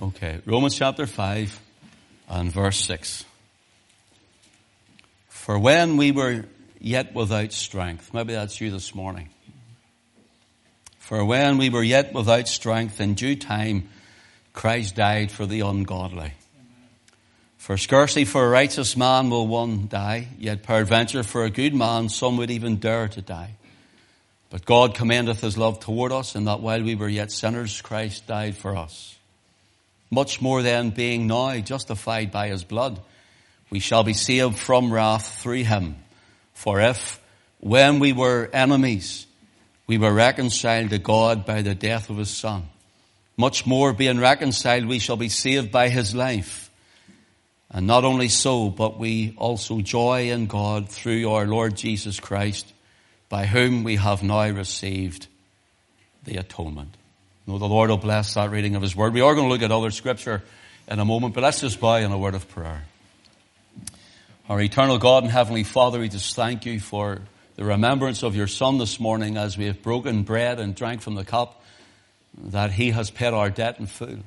Okay, Romans chapter 5 and verse 6. For when we were yet without strength, maybe that's you this morning. For when we were yet without strength, in due time, Christ died for the ungodly. For scarcely for a righteous man will one die, yet peradventure for a good man some would even dare to die. But God commendeth his love toward us, in that while we were yet sinners, Christ died for us. Much more than being now justified by his blood, we shall be saved from wrath through him. For if, when we were enemies, we were reconciled to God by the death of his son, much more being reconciled, we shall be saved by his life. And not only so, but we also joy in God through our Lord Jesus Christ, by whom we have now received the atonement. Know the Lord will bless that reading of His Word. We are going to look at other scripture in a moment, but let's just bow in a word of prayer. Our eternal God and Heavenly Father, we just thank you for the remembrance of your Son this morning as we have broken bread and drank from the cup, that He has paid our debt in full. And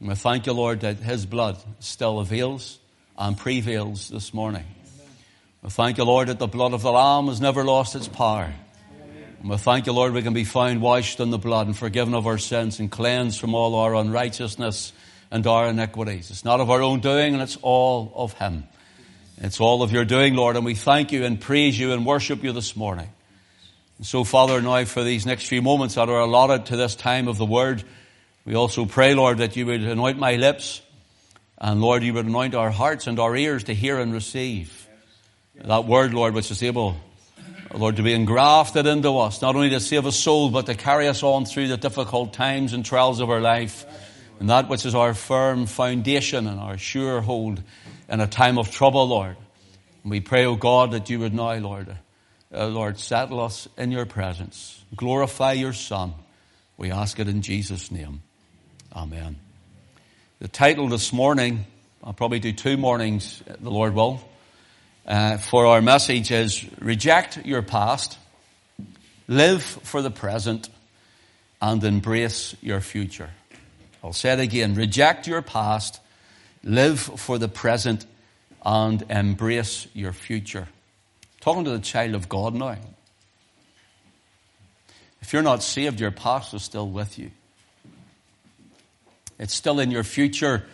we thank you, Lord, that His blood still avails and prevails this morning. We thank you, Lord, that the blood of the Lamb has never lost its power. We thank you, Lord, we can be found washed in the blood and forgiven of our sins and cleansed from all our unrighteousness and our iniquities. It's not of our own doing and it's all of Him. It's all of your doing, Lord, and we thank you and praise you and worship you this morning. And so, Father, now for these next few moments that are allotted to this time of the Word, we also pray, Lord, that you would anoint my lips and Lord, you would anoint our hearts and our ears to hear and receive that word, Lord, which is able, Lord, to be engrafted into us, not only to save a soul, but to carry us on through the difficult times and trials of our life. And that which is our firm foundation and our sure hold in a time of trouble, Lord. And we pray, O oh God, that you would now, Lord, uh, Lord, settle us in your presence. Glorify your Son. We ask it in Jesus' name. Amen. The title this morning, I'll probably do two mornings, the Lord will, uh, for our message is Reject Your Past, Live for the Present, and Embrace Your Future. I'll say it again. Reject your past, live for the present, and embrace your future. Talking to the child of God now. If you're not saved, your past is still with you. It's still in your future.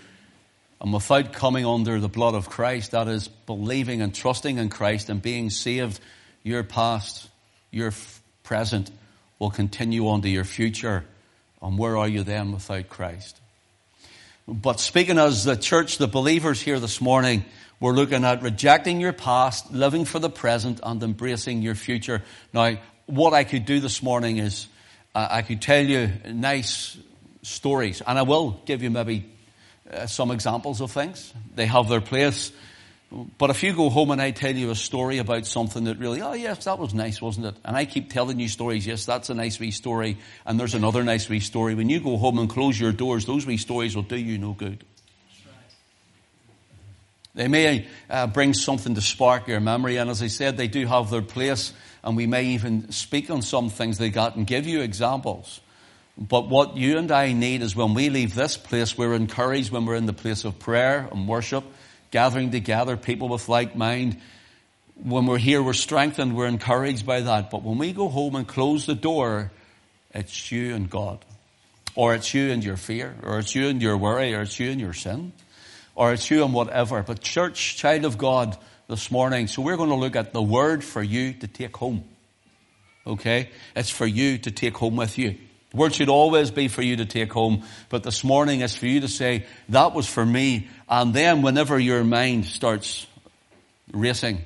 And without coming under the blood of Christ, that is believing and trusting in Christ and being saved, your past, your present will continue on to your future. And where are you then without Christ? But speaking as the church, the believers here this morning, we're looking at rejecting your past, living for the present, and embracing your future. Now, what I could do this morning is uh, I could tell you nice stories. And I will give you maybe uh, some examples of things. They have their place. But if you go home and I tell you a story about something that really, oh yes, that was nice, wasn't it? And I keep telling you stories, yes, that's a nice wee story, and there's another nice wee story. When you go home and close your doors, those wee stories will do you no good. They may uh, bring something to spark your memory, and as I said, they do have their place, and we may even speak on some things they got and give you examples. But what you and I need is when we leave this place, we're encouraged when we're in the place of prayer and worship, gathering together, people with like mind. When we're here, we're strengthened, we're encouraged by that. But when we go home and close the door, it's you and God. Or it's you and your fear, or it's you and your worry, or it's you and your sin, or it's you and whatever. But church, child of God, this morning, so we're going to look at the word for you to take home. Okay? It's for you to take home with you. Word should always be for you to take home, but this morning is for you to say, that was for me. And then whenever your mind starts racing,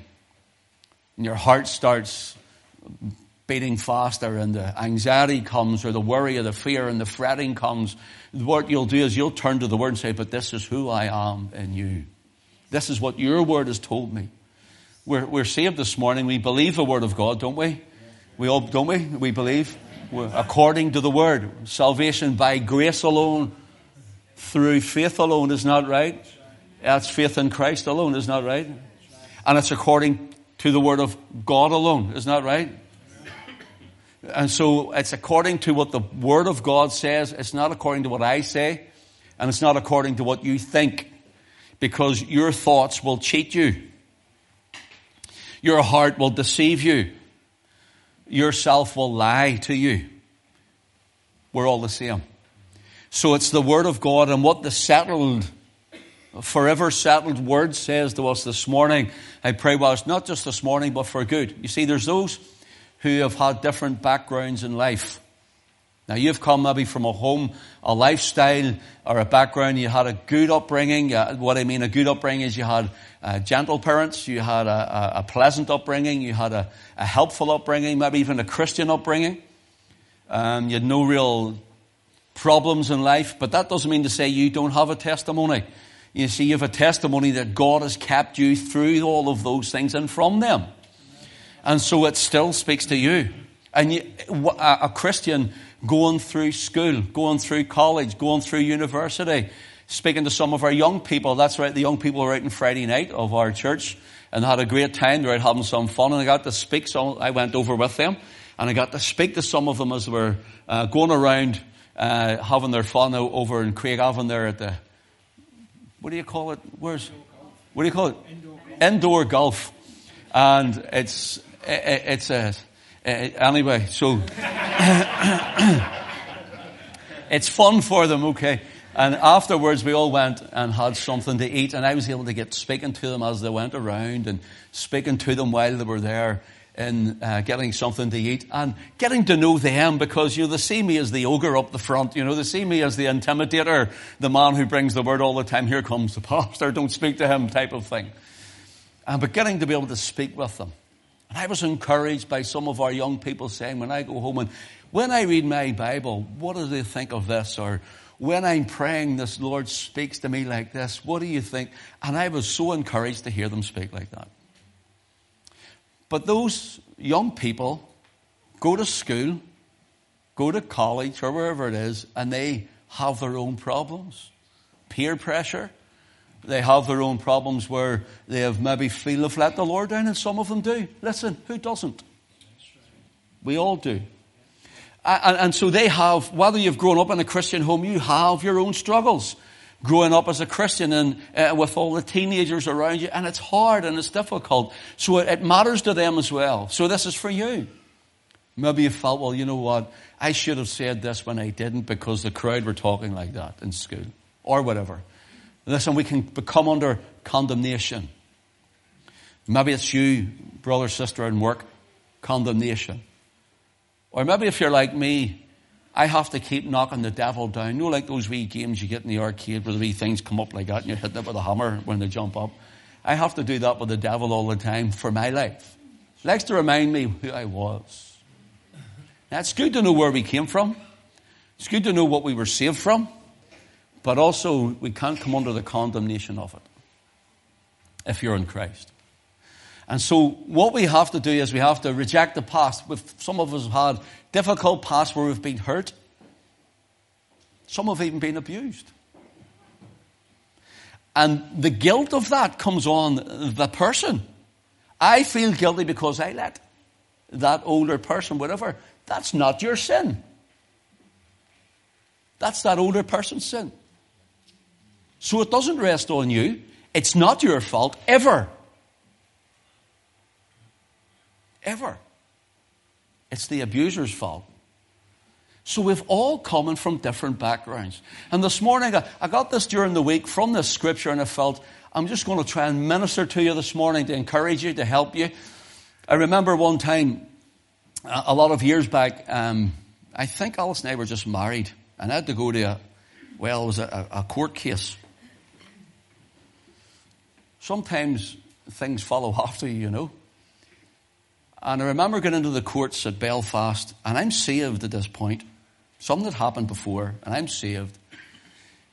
and your heart starts beating faster and the anxiety comes or the worry or the fear and the fretting comes, what you'll do is you'll turn to the word and say, but this is who I am in you. This is what your word has told me. We're, we're saved this morning. We believe the word of God, don't we? We all, don't we? We believe according to the word. Salvation by grace alone, through faith alone, is not right. That's faith in Christ alone, is not right. And it's according to the word of God alone, is not right. And so it's according to what the word of God says. It's not according to what I say. And it's not according to what you think, because your thoughts will cheat you. Your heart will deceive you. Yourself will lie to you. We're all the same. So it's the Word of God and what the settled, forever settled Word says to us this morning. I pray, well, it's not just this morning, but for good. You see, there's those who have had different backgrounds in life. Now you've come maybe from a home, a lifestyle, or a background. You had a good upbringing. What I mean, a good upbringing is you had uh, gentle parents, you had a, a, a pleasant upbringing, you had a, a, helpful upbringing, maybe even a Christian upbringing. Um, you had no real problems in life, but that doesn't mean to say you don't have a testimony. You see, you have a testimony that God has kept you through all of those things and from them. And so it still speaks to you. And you, a Christian going through school, going through college, going through university, speaking to some of our young people. That's right, the young people were out on Friday night of our church and had a great time. They were having some fun and I got to speak. So I went over with them and I got to speak to some of them as they were uh, going around uh, having their fun over in Craigavon there at the, what do you call it? Where's, what do you call it? Indoor golf. Indoor golf. And it's, it, it's a, uh, anyway, so it's fun for them, okay. And afterwards, we all went and had something to eat, and I was able to get speaking to them as they went around and speaking to them while they were there and uh, getting something to eat and getting to know them because, you know, they see me as the ogre up the front, you know, they see me as the intimidator, the man who brings the word all the time, here comes the pastor, don't speak to him type of thing. Uh, but getting to be able to speak with them and I was encouraged by some of our young people saying, when I go home and when I read my Bible, what do they think of this? Or when I'm praying, this Lord speaks to me like this. What do you think? And I was so encouraged to hear them speak like that. But those young people go to school, go to college, or wherever it is, and they have their own problems. Peer pressure, they have their own problems where they have maybe feel they've let the Lord down, and some of them do. Listen, who doesn't? We all do. And, and, so they have, whether you've grown up in a Christian home, you have your own struggles. Growing up as a Christian and uh, with all the teenagers around you, and it's hard and it's difficult. So it, it matters to them as well. So this is for you. Maybe you felt, well, you know what? I should have said this when I didn't because the crowd were talking like that in school. Or whatever. Listen, we can become under condemnation. Maybe it's you, brother, sister, in work, condemnation. Or maybe if you're like me, I have to keep knocking the devil down. You know, like those wee games you get in the arcade where the wee things come up like that and you're hitting it with a hammer when they jump up. I have to do that with the devil all the time for my life. He likes to remind me who I was. Now, it's good to know where we came from. It's good to know what we were saved from. But also, we can't come under the condemnation of it if you're in Christ. And so, what we have to do is we have to reject the past. Some of us have had difficult past where we've been hurt. Some have even been abused. And the guilt of that comes on the person. I feel guilty because I let that older person, whatever. That's not your sin. That's that older person's sin. So it doesn't rest on you. It's not your fault, ever. Ever. It's the abuser's fault. So we've all come from different backgrounds. And this morning, I got this during the week from this scripture, and I felt I'm just going to try and minister to you this morning to encourage you, to help you. I remember one time, a lot of years back, um, I think Alice and I were just married, and I had to go to a, well, it was a, a court case sometimes things follow after you, you know. And I remember getting into the courts at Belfast, and I'm saved at this point. Something that happened before, and I'm saved.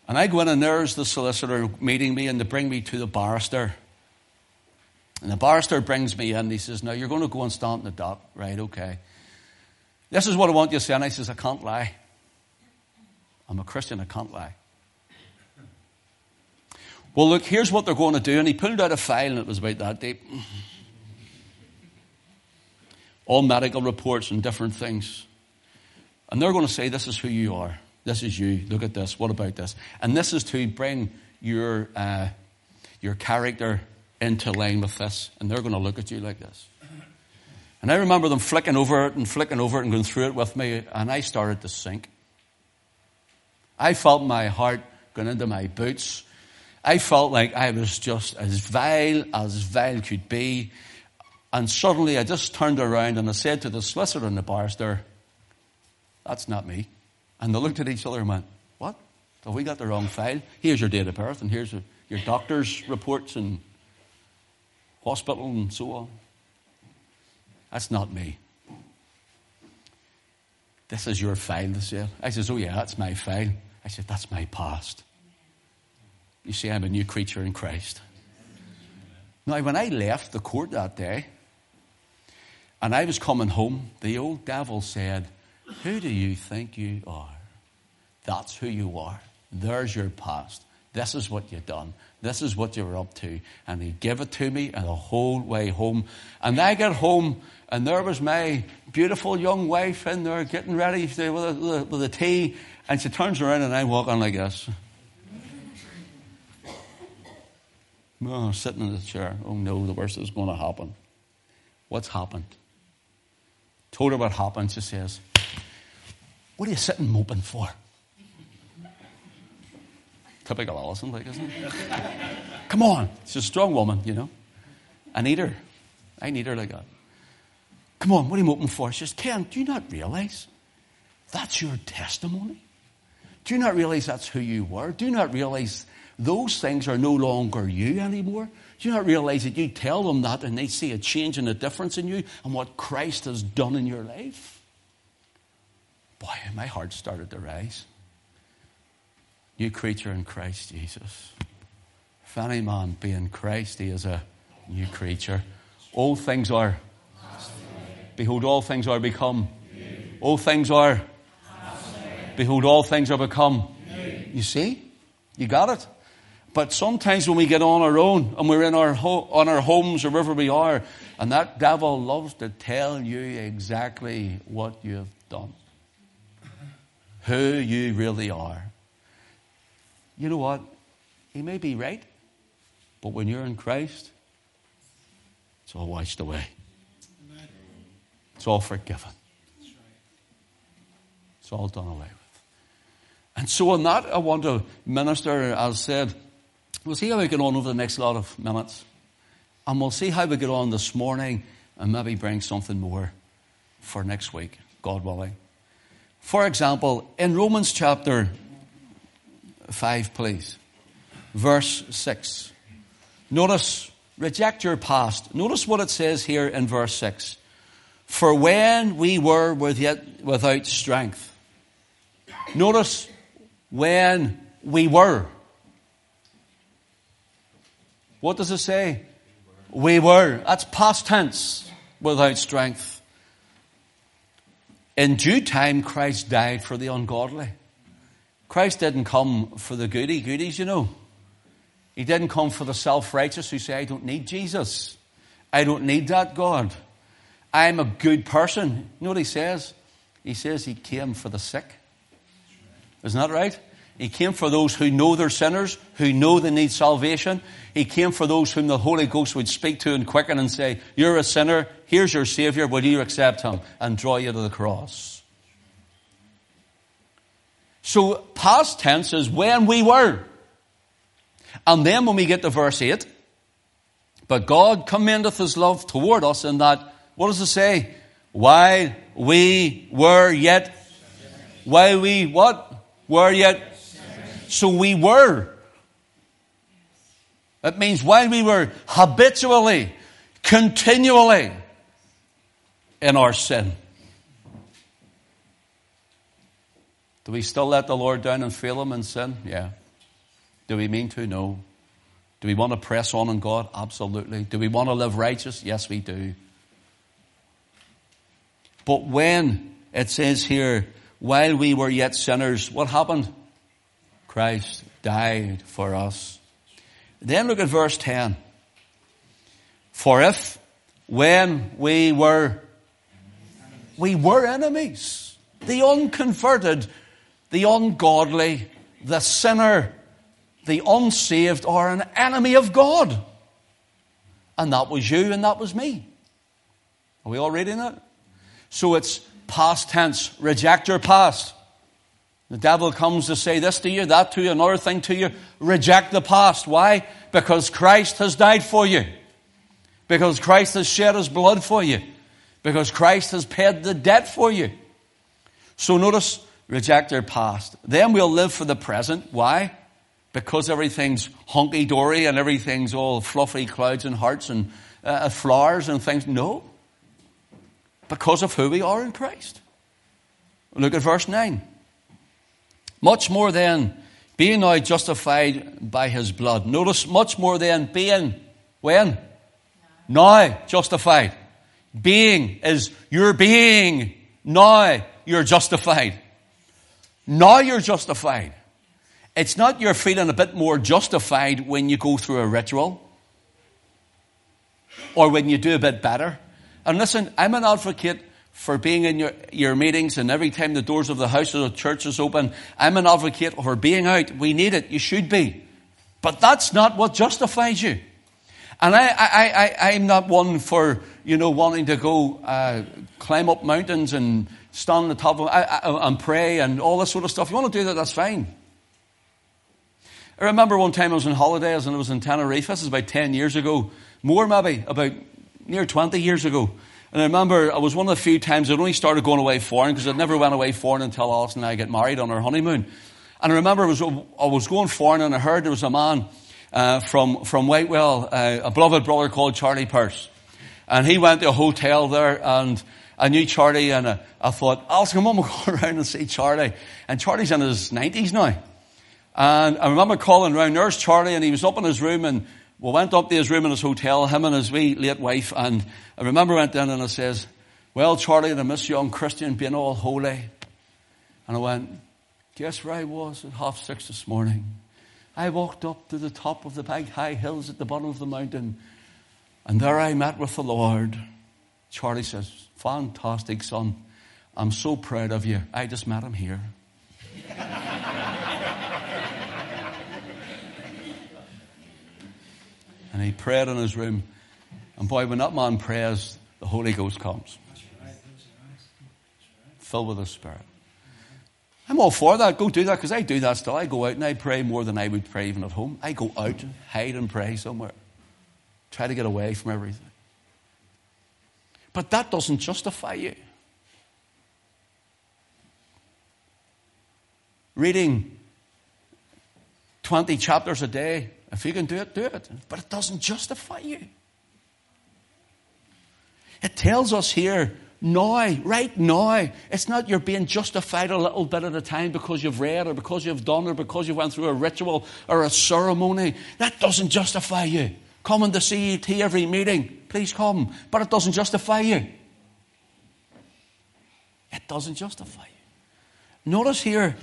And I go in, and there's the solicitor meeting me, and they bring me to the barrister. And the barrister brings me in, he says, Now you're going to go and stand in the dock. Right, okay. This is what I want you to say. And I says, I can't lie. I'm a Christian, I can't lie. Well, look, here's what they're going to do. And he pulled out a file and it was about that deep. All medical reports and different things. And they're going to say, This is who you are. This is you. Look at this. What about this? And this is to bring your, uh, your character into line with this. And they're going to look at you like this. And I remember them flicking over it and flicking over it and going through it with me, and I started to sink. I felt my heart going into my boots. I felt like I was just as vile as vile could be. And suddenly I just turned around and I said to the solicitor and the barrister, That's not me. And they looked at each other and went, What? Have we got the wrong file? Here's your date of birth and here's your doctor's reports and hospital and so on. That's not me. This is your file, they said. I says, Oh, yeah, that's my file. I said, That's my past. You see, I'm a new creature in Christ. Now, when I left the court that day and I was coming home, the old devil said, Who do you think you are? That's who you are. There's your past. This is what you've done. This is what you were up to. And he gave it to me and the whole way home. And I got home and there was my beautiful young wife in there getting ready with with a tea. And she turns around and I walk on like this. Oh, sitting in the chair. Oh no, the worst is going to happen. What's happened? Told her what happened. She says, What are you sitting moping for? Typical Alison, like, isn't it? Come on. She's a strong woman, you know. I need her. I need her like that. Come on, what are you moping for? She says, Ken, do you not realize that's your testimony? Do you not realize that's who you were? Do you not realize those things are no longer you anymore? Do you not realize that you tell them that and they see a change and a difference in you and what Christ has done in your life? Boy, my heart started to rise. New creature in Christ Jesus. If any man be in Christ, he is a new creature. All things are. Behold, all things are become. All things are. Behold, all things are become. You see? You got it? But sometimes when we get on our own and we're in our ho- on our homes or wherever we are, and that devil loves to tell you exactly what you've done, who you really are you know what? He may be right, but when you're in Christ, it's all washed away. It's all forgiven. It's all done away with. And so on that, I want to minister, as said, we'll see how we get on over the next lot of minutes. And we'll see how we get on this morning and maybe bring something more for next week, God willing. For example, in Romans chapter 5, please. Verse 6. Notice, reject your past. Notice what it says here in verse 6. For when we were with yet without strength. Notice when we were. What does it say? We were. That's past tense. Without strength. In due time, Christ died for the ungodly. Christ didn't come for the goody goodies, you know. He didn't come for the self-righteous who say, I don't need Jesus. I don't need that God. I'm a good person. You know what he says? He says he came for the sick. Isn't that right? He came for those who know they're sinners, who know they need salvation. He came for those whom the Holy Ghost would speak to and quicken and say, You're a sinner, here's your Savior, will you accept him? And draw you to the cross. So past tense is when we were. And then when we get to verse 8, but God commendeth his love toward us in that, what does it say? While we were yet, while we what? Were yet. So we were. It means while we were habitually, continually in our sin. Do we still let the Lord down and fail Him in sin? Yeah. Do we mean to? No. Do we want to press on in God? Absolutely. Do we want to live righteous? Yes, we do. But when it says here, while we were yet sinners, what happened? Christ died for us. Then look at verse 10. For if, when we were, we were enemies, the unconverted the ungodly, the sinner, the unsaved are an enemy of God. And that was you and that was me. Are we all reading that? So it's past tense. Reject your past. The devil comes to say this to you, that to you, another thing to you. Reject the past. Why? Because Christ has died for you. Because Christ has shed his blood for you. Because Christ has paid the debt for you. So notice, reject your past. Then we'll live for the present. Why? Because everything's hunky dory and everything's all fluffy clouds and hearts and uh, flowers and things. No. Because of who we are in Christ. Look at verse 9. Much more than being now justified by his blood. Notice, much more than being, when? Now justified. Being is your being. Now you're justified. Now you're justified. It's not you're feeling a bit more justified when you go through a ritual or when you do a bit better. And listen, I'm an advocate for being in your, your meetings and every time the doors of the house or the church is open. I'm an advocate for being out. We need it. You should be. But that's not what justifies you. And I, I, I, I'm not one for, you know, wanting to go uh, climb up mountains and stand on the top of and pray and all this sort of stuff. You want to do that, that's fine. I remember one time I was on holidays and I was in Tenerife. This is about 10 years ago. More maybe, about near 20 years ago. And I remember I was one of the few times I'd only started going away foreign because I'd never went away foreign until Alison and I got married on our honeymoon. And I remember I was, I was going foreign and I heard there was a man uh, from, from Whitewell, uh, a beloved brother called Charlie Purse. And he went to a hotel there and I knew Charlie and I, I thought, Alison, come on, we'll go around and see Charlie. And Charlie's in his 90s now. And I remember calling around, there's Charlie and he was up in his room and we went up to his room in his hotel, him and his wee late wife, and I remember went in and I says, Well, Charlie, I miss young Christian being all holy. And I went, Guess where I was at half six this morning? I walked up to the top of the big high hills at the bottom of the mountain, and there I met with the Lord. Charlie says, Fantastic, son. I'm so proud of you. I just met him here. And he prayed in his room. And boy, when that man prays, the Holy Ghost comes. Filled with the Spirit. I'm all for that. Go do that because I do that still. I go out and I pray more than I would pray even at home. I go out and hide and pray somewhere. Try to get away from everything. But that doesn't justify you. Reading 20 chapters a day if you can do it, do it. But it doesn't justify you. It tells us here, now, right now. It's not you're being justified a little bit at a time because you've read or because you've done or because you went through a ritual or a ceremony. That doesn't justify you. Coming to CET every meeting, please come. But it doesn't justify you. It doesn't justify you. Notice here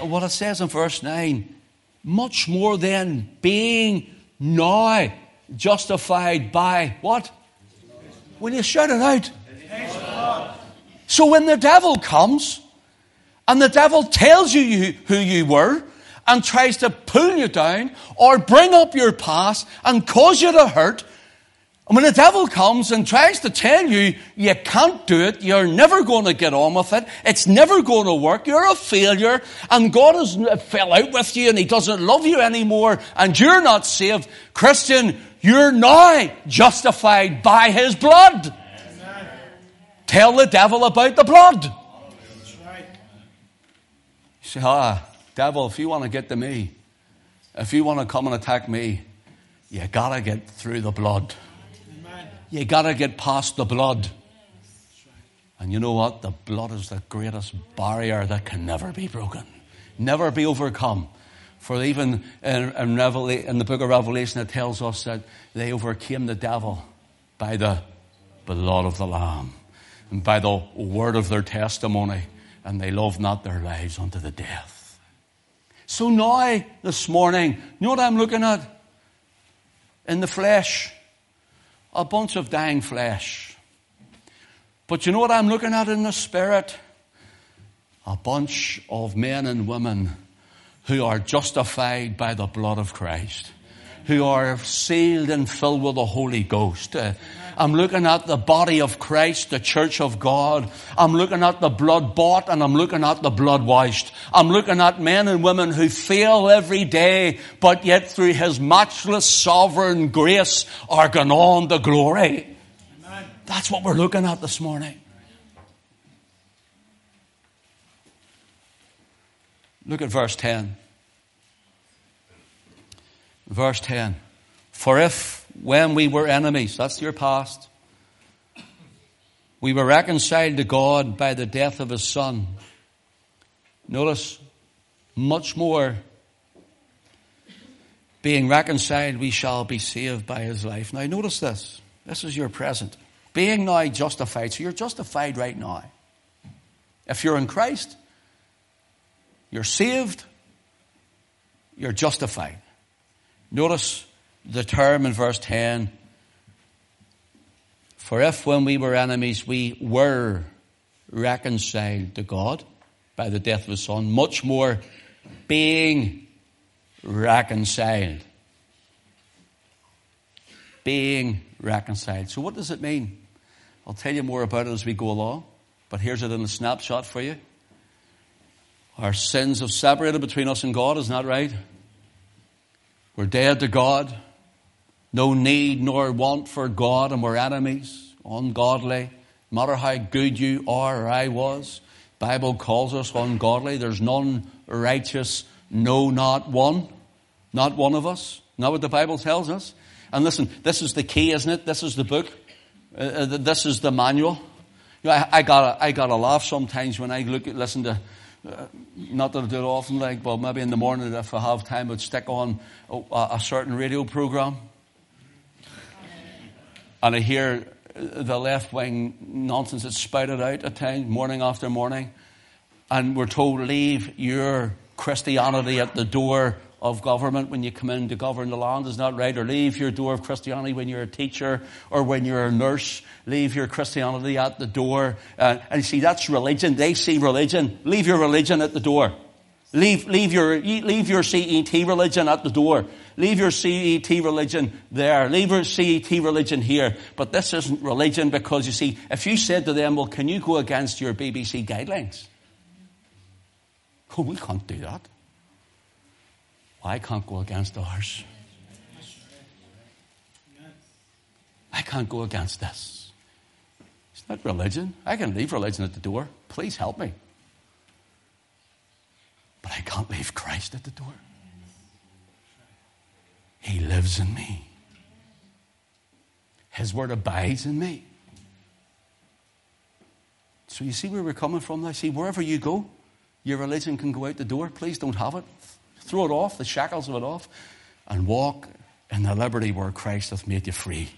what it says in verse 9 much more than being now justified by what? When you shout it out. So when the devil comes and the devil tells you who you were and tries to pull you down or bring up your past and cause you to hurt, and when the devil comes and tries to tell you you can't do it, you're never going to get on with it, it's never going to work, you're a failure, and God has fell out with you and He doesn't love you anymore, and you're not saved, Christian, you're now justified by His blood. Amen. Tell the devil about the blood. You say, ah, devil, if you want to get to me, if you want to come and attack me, you gotta get through the blood. You gotta get past the blood. And you know what? The blood is the greatest barrier that can never be broken, never be overcome. For even in, in, in the book of Revelation, it tells us that they overcame the devil by the blood of the Lamb and by the word of their testimony, and they loved not their lives unto the death. So now, this morning, you know what I'm looking at? In the flesh, a bunch of dying flesh. But you know what I'm looking at in the spirit? a bunch of men and women who are justified by the blood of Christ, who are sealed and filled with the Holy Ghost. Uh, I'm looking at the body of Christ, the church of God. I'm looking at the blood bought and I'm looking at the blood washed. I'm looking at men and women who fail every day, but yet through His matchless sovereign grace are going on to glory. Amen. That's what we're looking at this morning. Look at verse 10. Verse 10. For if when we were enemies, that's your past, we were reconciled to God by the death of His Son. Notice, much more being reconciled, we shall be saved by His life. Now notice this. This is your present. Being now justified. So you're justified right now. If you're in Christ, you're saved, you're justified. Notice the term in verse 10 For if when we were enemies we were reconciled to God by the death of his Son, much more being reconciled. Being reconciled. So, what does it mean? I'll tell you more about it as we go along, but here's it in a snapshot for you. Our sins have separated between us and God, isn't that right? We're dead to God. No need nor want for God, and we're enemies, ungodly. No matter how good you are or I was, Bible calls us ungodly. There's none righteous, no, not one. Not one of us. Not what the Bible tells us. And listen, this is the key, isn't it? This is the book. Uh, uh this is the manual. You know, I, I got I got a laugh sometimes when I look at, listen to uh, not that I do it often, like, but maybe in the morning if I have time, I'd stick on a, a certain radio program. And I hear the left wing nonsense that's spouted out at times, morning after morning. And we're told, leave your Christianity at the door of government when you come in to govern the land is not right, or leave your door of Christianity when you're a teacher or when you're a nurse. Leave your Christianity at the door. Uh, and you see, that's religion. They see religion. Leave your religion at the door. Leave, leave your, leave your CET religion at the door. Leave your CET religion there. Leave your CET religion here. But this isn't religion because you see, if you said to them, well, can you go against your BBC guidelines? Oh, we can't do that. I can't go against ours. I can't go against this. It's not religion. I can leave religion at the door. Please help me. But I can't leave Christ at the door. He lives in me. His word abides in me. So you see where we're coming from now? See, wherever you go, your religion can go out the door. Please don't have it. Throw it off, the shackles of it off, and walk in the liberty where Christ hath made you free.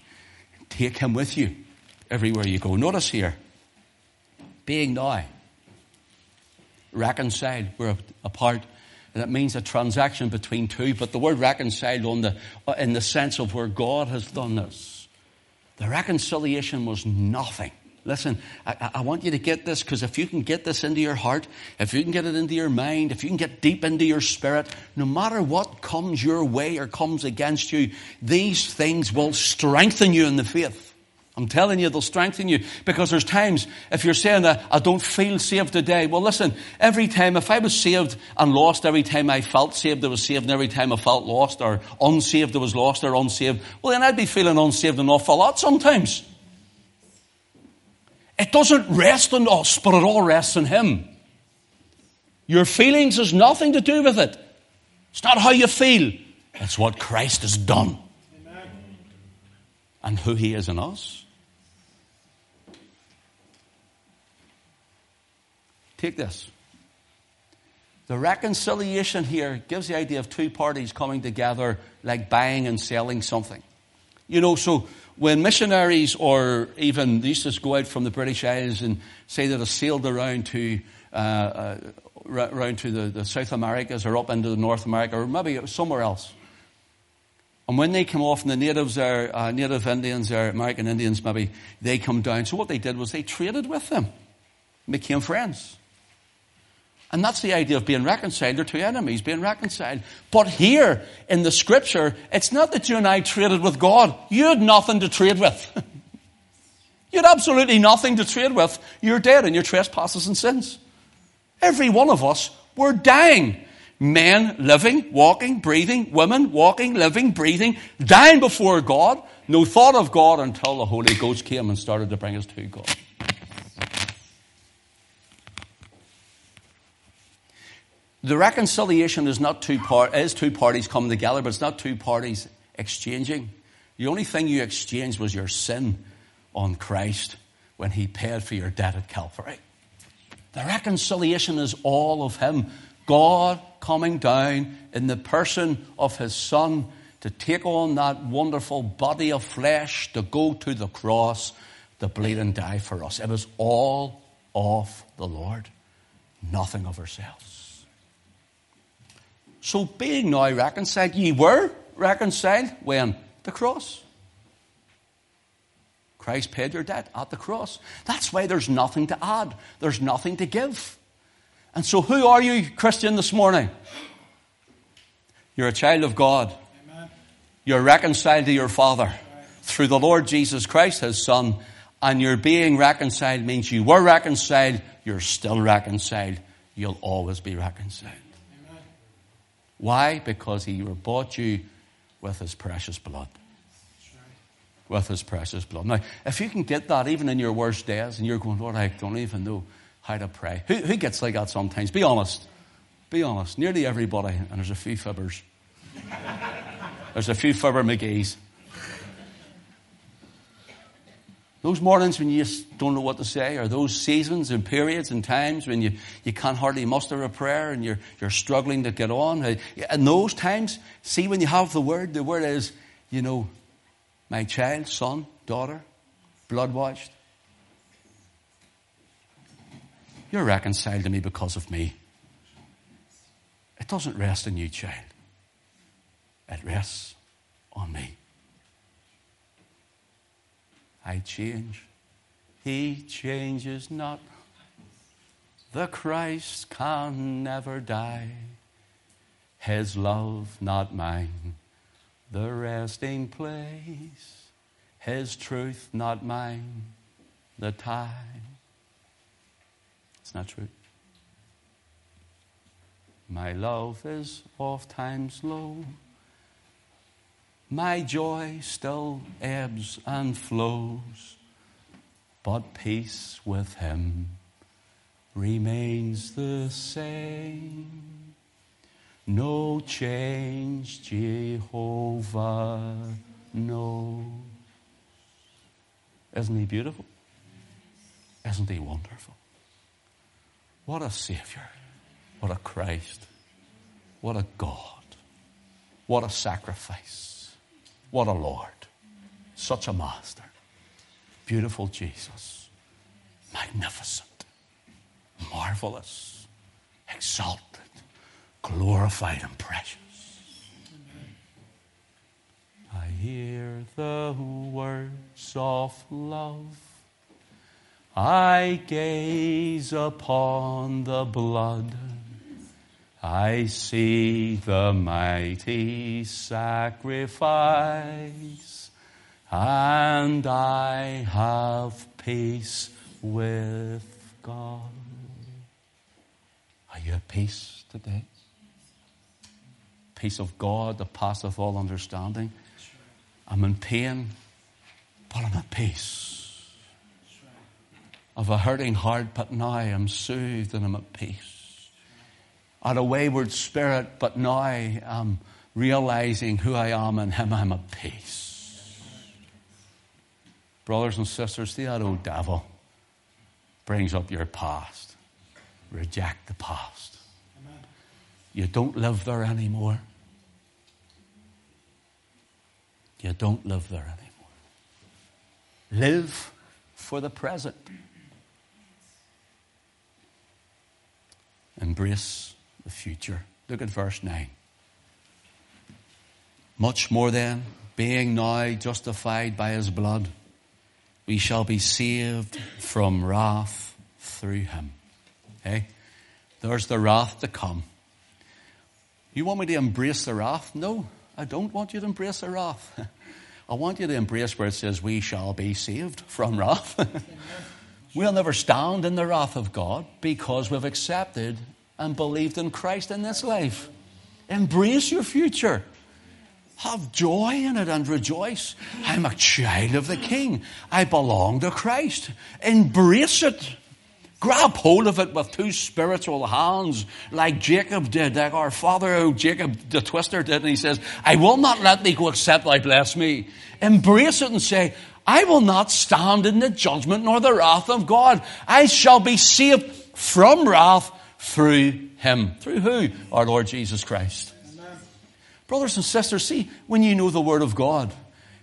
Take him with you everywhere you go. Notice here, being now reconciled, we're apart. It means a transaction between two, but the word reconciled on the, in the sense of where God has done this. The reconciliation was nothing. Listen, I, I, want you to get this because if you can get this into your heart, if you can get it into your mind, if you can get deep into your spirit, no matter what comes your way or comes against you, these things will strengthen you in the faith. I'm telling you, they'll strengthen you because there's times if you're saying that I don't feel saved today. Well, listen, every time, if I was saved and lost every time I felt saved, I was saved, and every time I felt lost or unsaved, I was lost or unsaved, well, then I'd be feeling unsaved an awful lot sometimes. It doesn't rest on us, but it all rests on Him. Your feelings has nothing to do with it. It's not how you feel. It's what Christ has done. And who He is in us. Take this. The reconciliation here gives the idea of two parties coming together like buying and selling something. You know, so when missionaries or even these just go out from the British Isles and say that they sailed around to uh, uh, around to the, the, South Americas or up into the North America or maybe somewhere else. And when they come off, and the natives are uh, native Indians or American Indians, maybe they come down. So what they did was they traded with them, became friends. And that's the idea of being reconciled. They're two enemies being reconciled. But here in the scripture, it's not that you and I traded with God. You had nothing to trade with. you had absolutely nothing to trade with. You're dead in your trespasses and sins. Every one of us were dying. Men living, walking, breathing, women walking, living, breathing, dying before God. No thought of God until the Holy Ghost came and started to bring us to God. The reconciliation is not two part, is two parties coming together, but it's not two parties exchanging. The only thing you exchanged was your sin on Christ when He paid for your debt at Calvary. The reconciliation is all of Him. God coming down in the person of His Son to take on that wonderful body of flesh, to go to the cross, to bleed and die for us. It was all of the Lord, nothing of ourselves. So being now reconciled, ye were reconciled when? The cross. Christ paid your debt at the cross. That's why there's nothing to add. There's nothing to give. And so who are you, Christian, this morning? You're a child of God. Amen. You're reconciled to your Father right. through the Lord Jesus Christ, His Son. And your being reconciled means you were reconciled, you're still reconciled, you'll always be reconciled. Why? Because he bought you with his precious blood. With his precious blood. Now, if you can get that even in your worst days and you're going, Lord, I don't even know how to pray. Who, who gets like that sometimes? Be honest. Be honest. Nearly everybody, and there's a few fibbers. there's a few fibber McGee's. Those mornings when you just don't know what to say, or those seasons and periods and times when you, you can't hardly muster a prayer and you're, you're struggling to get on. Uh, in those times, see when you have the word, the word is, you know, my child, son, daughter, blood washed. You're reconciled to me because of me. It doesn't rest on you, child. It rests on me. I change. He changes not. The Christ can never die. His love, not mine. The resting place. His truth, not mine. The time. It's not true. My love is oft times low. My joy still ebbs and flows, but peace with Him remains the same. No change, Jehovah knows. Isn't He beautiful? Isn't He wonderful? What a Savior. What a Christ. What a God. What a sacrifice. What a Lord. Such a Master. Beautiful Jesus. Magnificent. Marvelous. Exalted. Glorified and precious. I hear the words of love. I gaze upon the blood I see the mighty sacrifice, and I have peace with God. Are you at peace today? Peace of God that passeth all understanding. I'm in pain, but I'm at peace. Of a hurting heart, but now I'm soothed and I'm at peace had a wayward spirit, but now I'm um, realizing who I am in Him. I'm at peace. Brothers and sisters, see that old devil brings up your past. Reject the past. Amen. You don't live there anymore. You don't live there anymore. Live for the present. Embrace the future. Look at verse 9. Much more then, being now justified by his blood, we shall be saved from wrath through him. Okay? There's the wrath to come. You want me to embrace the wrath? No, I don't want you to embrace the wrath. I want you to embrace where it says, We shall be saved from wrath. we'll never stand in the wrath of God because we've accepted and believed in Christ in this life. Embrace your future. Have joy in it and rejoice. I'm a child of the King. I belong to Christ. Embrace it. Grab hold of it with two spiritual hands, like Jacob did, like our father, Jacob the twister did, and he says, I will not let thee go except thou bless me. Embrace it and say, I will not stand in the judgment nor the wrath of God. I shall be saved from wrath through him. Through who? Our Lord Jesus Christ. Amen. Brothers and sisters, see, when you know the Word of God,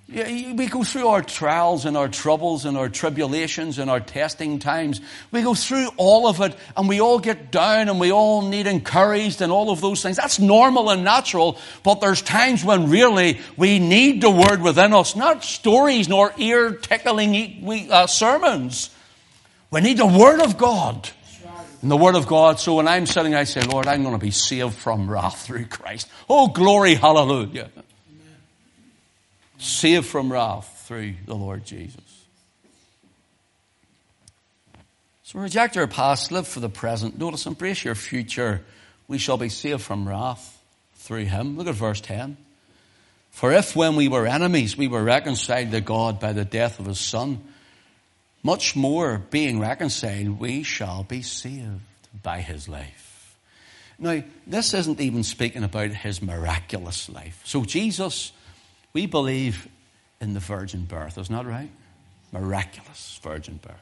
we go through our trials and our troubles and our tribulations and our testing times. We go through all of it and we all get down and we all need encouraged and all of those things. That's normal and natural, but there's times when really we need the Word within us, not stories nor ear tickling uh, sermons. We need the Word of God. The Word of God. So when I'm sitting, I say, Lord, I'm going to be saved from wrath through Christ. Oh, glory, hallelujah saved from wrath through the Lord Jesus. So reject your past, live for the present. Notice, embrace your future. We shall be saved from wrath through him. Look at verse 10. For if when we were enemies, we were reconciled to God by the death of his son, much more being reconciled, we shall be saved by his life. Now, this isn't even speaking about his miraculous life. So Jesus we believe in the virgin birth, isn't that right? Miraculous virgin birth.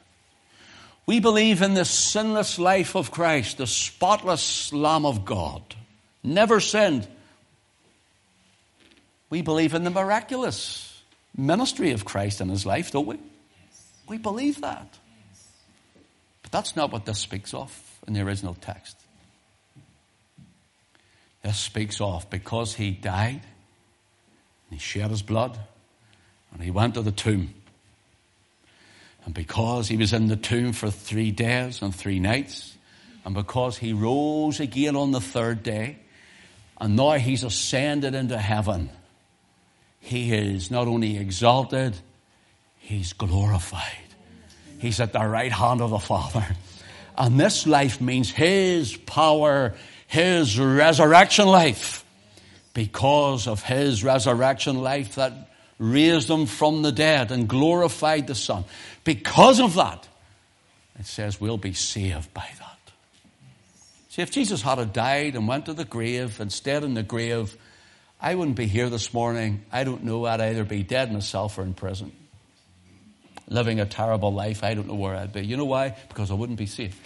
We believe in the sinless life of Christ, the spotless Lamb of God, never sinned. We believe in the miraculous ministry of Christ in his life, don't we? We believe that. But that's not what this speaks of in the original text. This speaks of because he died and he shed his blood and he went to the tomb. And because he was in the tomb for three days and three nights, and because he rose again on the third day, and now he's ascended into heaven, he is not only exalted, he's glorified. He's at the right hand of the Father. And this life means his power, his resurrection life because of his resurrection life that raised him from the dead and glorified the Son. Because of that, it says we'll be saved by that. See, if Jesus had died and went to the grave and stayed in the grave, I wouldn't be here this morning. I don't know. I'd either be dead myself or in prison. Living a terrible life. I don't know where I'd be. You know why? Because I wouldn't be saved.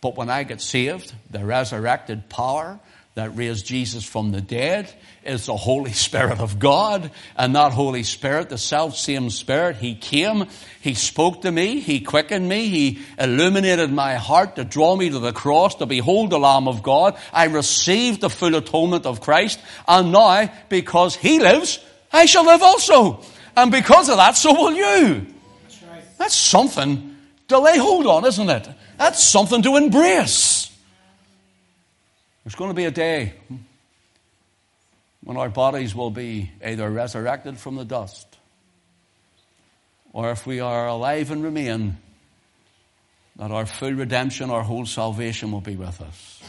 But when I get saved, the resurrected power that raised Jesus from the dead is the Holy Spirit of God. And that Holy Spirit, the self same Spirit, He came, He spoke to me, He quickened me, He illuminated my heart to draw me to the cross, to behold the Lamb of God. I received the full atonement of Christ. And now, because He lives, I shall live also. And because of that, so will you. That's, something to lay hold on, isn't it? That's something to embrace. There's going to be a day when our bodies will be either resurrected from the dust, or if we are alive and remain, that our full redemption, our whole salvation will be with us.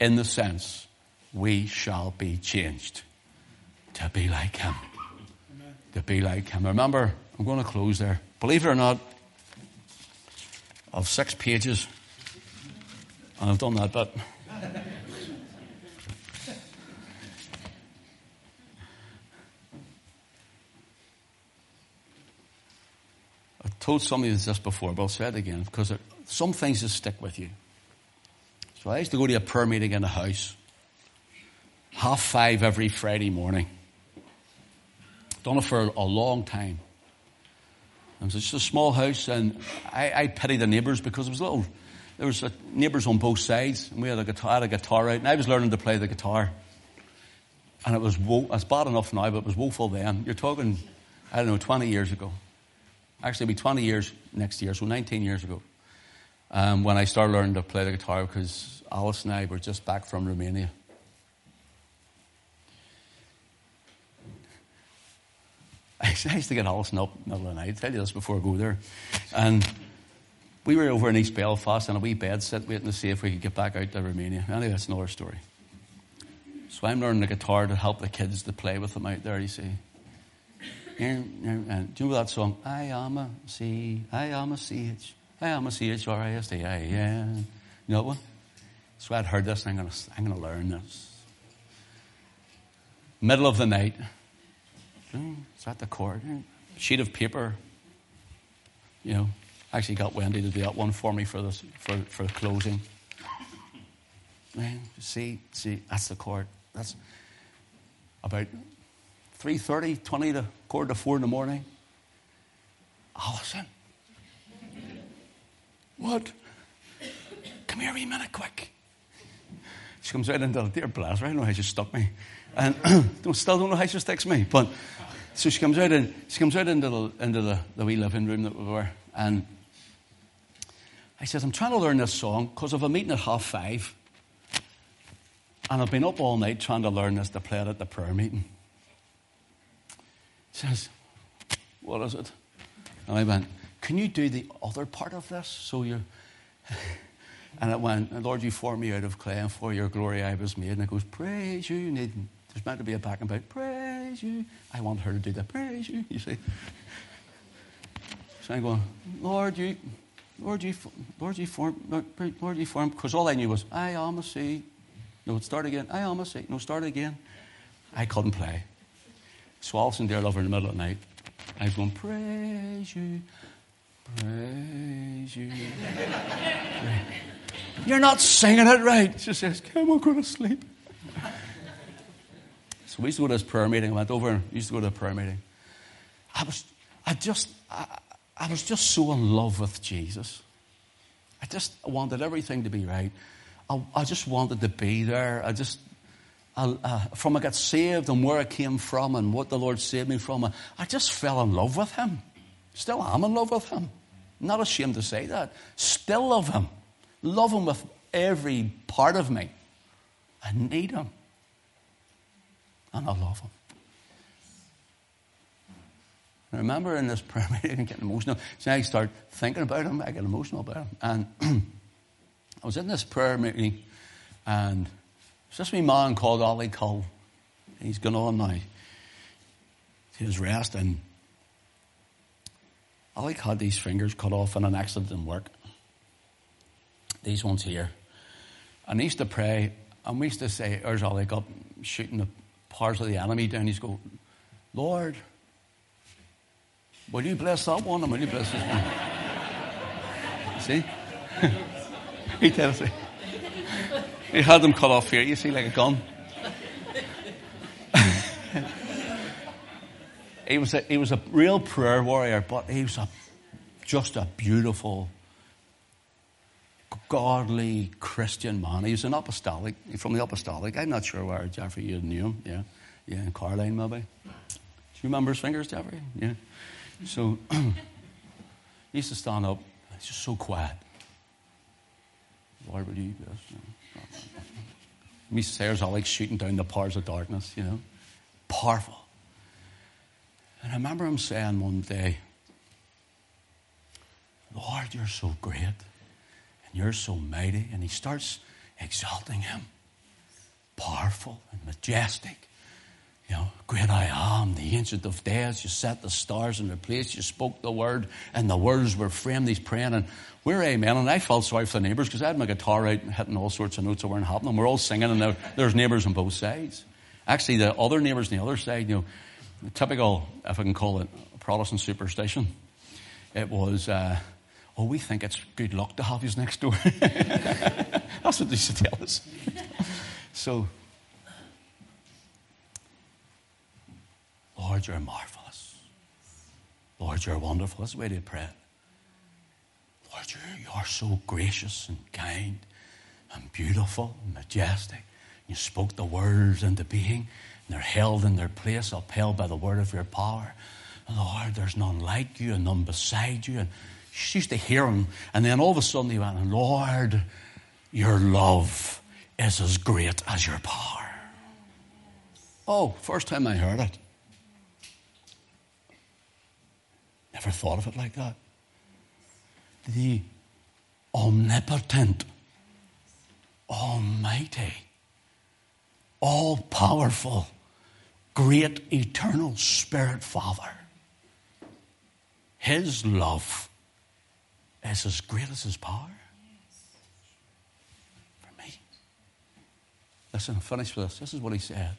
In the sense, we shall be changed to be like Him. Amen. To be like Him. Remember, I'm going to close there. Believe it or not, of six pages, and I've done that, but. I told somebody this before, but I'll say it again because some things just stick with you. So I used to go to a prayer meeting in the house, half five every Friday morning. Done it for a long time. It was just a small house, and I, I pity the neighbours because it was little there was neighbours on both sides, and we had a guitar, had a guitar out, and I was learning to play the guitar. And it was, wo- it's bad enough now, but it was woeful then. You're talking, I don't know, 20 years ago. Actually, it'll be 20 years next year, so 19 years ago. um, when I started learning to play the guitar because Alice and I were just back from Romania. I used to get Alison up in the middle of the night. I tell you this before I go there. And we were over in East Belfast in a wee bed sit waiting to see if we could get back out to Romania. Anyway, that's another story. So I'm learning the guitar to help the kids to play with them out there, you see. And do you know that song? I am a C, I am a C-H, I am a C-H-R-I-S-T-I-N. You know what? So I'd heard this and I'm going to I'm gonna learn this. Middle of the night. Is that the chord? Sheet of paper. You know, I actually got Wendy to do that one for me for this for, for closing. Man, see, see, that's the chord. That's about 3.30, 20 to quarter to 4 in the morning. Alison. What? Come here a minute, quick. She comes right into the dear blast? I don't know how she stuck me. And still don't know how she sticks me. But so she comes out and she comes out into the into the, the wee living room that we were. And I says, I'm trying to learn this song because I've a meeting at half five. And I've been up all night trying to learn this to play it at the prayer meeting. She says, What is it? And I went, Can you do the other part of this? So you're. And it went, Lord, you formed me out of clay, and for your glory I was made. And it goes, Praise you. you Need, there's meant to be a back and back, Praise you. I want her to do that. Praise you. You see. So I'm going, Lord, you, Lord, you, Lord, you formed, Lord, you formed, because all I knew was, I am a sea. No, start again. I am a sea. No, start again. I couldn't play. So Alison there, love her in the middle of the night. I was going, Praise you. Praise you. You're not singing it right. She says, Come on, go to sleep. so we used to go to this prayer meeting. I went over and used to go to a prayer meeting. I was, I just, I, I was just so in love with Jesus. I just wanted everything to be right. I, I just wanted to be there. I just, I, uh, from I got saved and where I came from and what the Lord saved me from, I just fell in love with Him. Still I'm in love with Him. Not ashamed to say that. Still love Him. Love Him with every part of me. I need Him. And I love Him. I remember in this prayer meeting getting emotional. So I start thinking about Him, I get emotional about Him. And I was in this prayer meeting, and it's just me man called Ollie Cole. He's gone on now to his rest, and Ollie had these fingers cut off in an accident in work these ones here. And he used to pray, and we used to say, there's like up shooting the parts of the enemy down. He's go, Lord, will you bless that one and will you bless this one? see? he tells me. He had them cut off here, you see, like a gun. he was a, he was a real prayer warrior, but he was a, just a beautiful godly Christian man. He was an apostolic, from the apostolic. I'm not sure where Jeffrey you knew him. Yeah, yeah, in Carline maybe. Do you remember his fingers, Jeffrey? Yeah. So he used to stand up. He's just so quiet. Lord, would you bless? Me all like shooting down the powers of darkness, you know, powerful. And I remember him saying one day, Lord, you're so great you're so mighty. And he starts exalting him. Powerful and majestic. You know, great I am, the ancient of days. You set the stars in their place. You spoke the word, and the words were framed. He's praying, and we're amen. And I felt sorry for the neighbours because I had my guitar out and hitting all sorts of notes that weren't happening. We're all singing, and there's neighbours on both sides. Actually, the other neighbours on the other side, you know, typical, if I can call it, Protestant superstition. It was, uh, Oh, we think it's good luck to have you next door. That's what they used to tell us. so, Lord, you're marvelous. Lord, you're wonderful. That's the way to pray. Lord, you're, you're so gracious and kind and beautiful and majestic. You spoke the words into being, and they're held in their place, upheld by the word of your power. Lord, there's none like you and none beside you. And She used to hear him, and then all of a sudden he went, Lord, your love is as great as your power. Oh, first time I heard it. Never thought of it like that. The omnipotent, almighty, all powerful, great eternal Spirit Father. His love is as great as His power for me. Listen, I'm finished with this. This is what He said.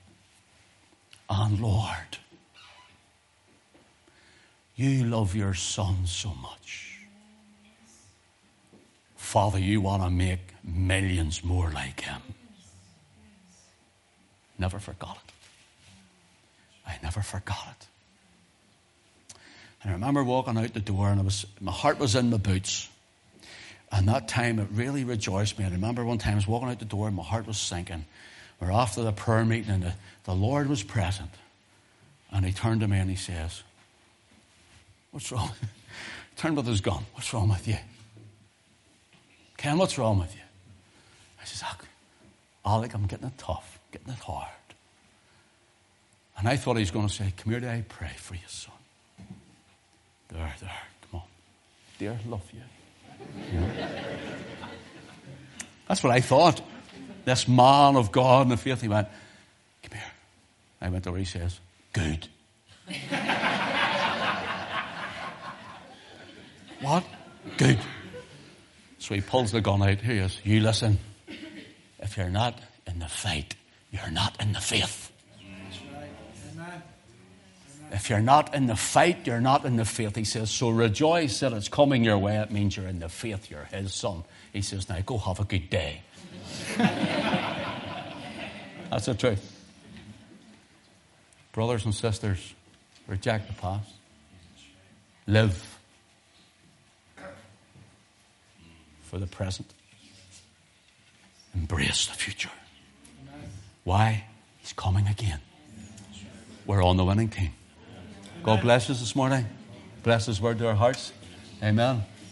And Lord, you love your Son so much. Father, you want to make millions more like Him. Never forgot it. I never forgot it. And I remember walking out the door, and I was, my heart was in my boots. And that time, it really rejoiced me. I remember one time I was walking out the door, and my heart was sinking. We're after the prayer meeting, and the, the Lord was present. And he turned to me and he says, What's wrong? turned with his gun. What's wrong with you? Ken, what's wrong with you? I says, Alec, I'm getting it tough, getting it hard. And I thought he was going to say, Come here, today, I pray for you, son. There, there, come on. Dear, love you. That's what I thought. This man of God in the faith, he went, Come here. I went over, he says, Good. what? Good. So he pulls the gun out. Here he is. You listen. If you're not in the fight, you're not in the faith. If you're not in the fight, you're not in the faith. He says, so rejoice that it's coming your way. It means you're in the faith. You're his son. He says, now go have a good day. That's the truth. Brothers and sisters, reject the past. Live for the present. Embrace the future. Why? He's coming again. We're on the winning team. God bless us this morning. Bless His word to our hearts. Amen.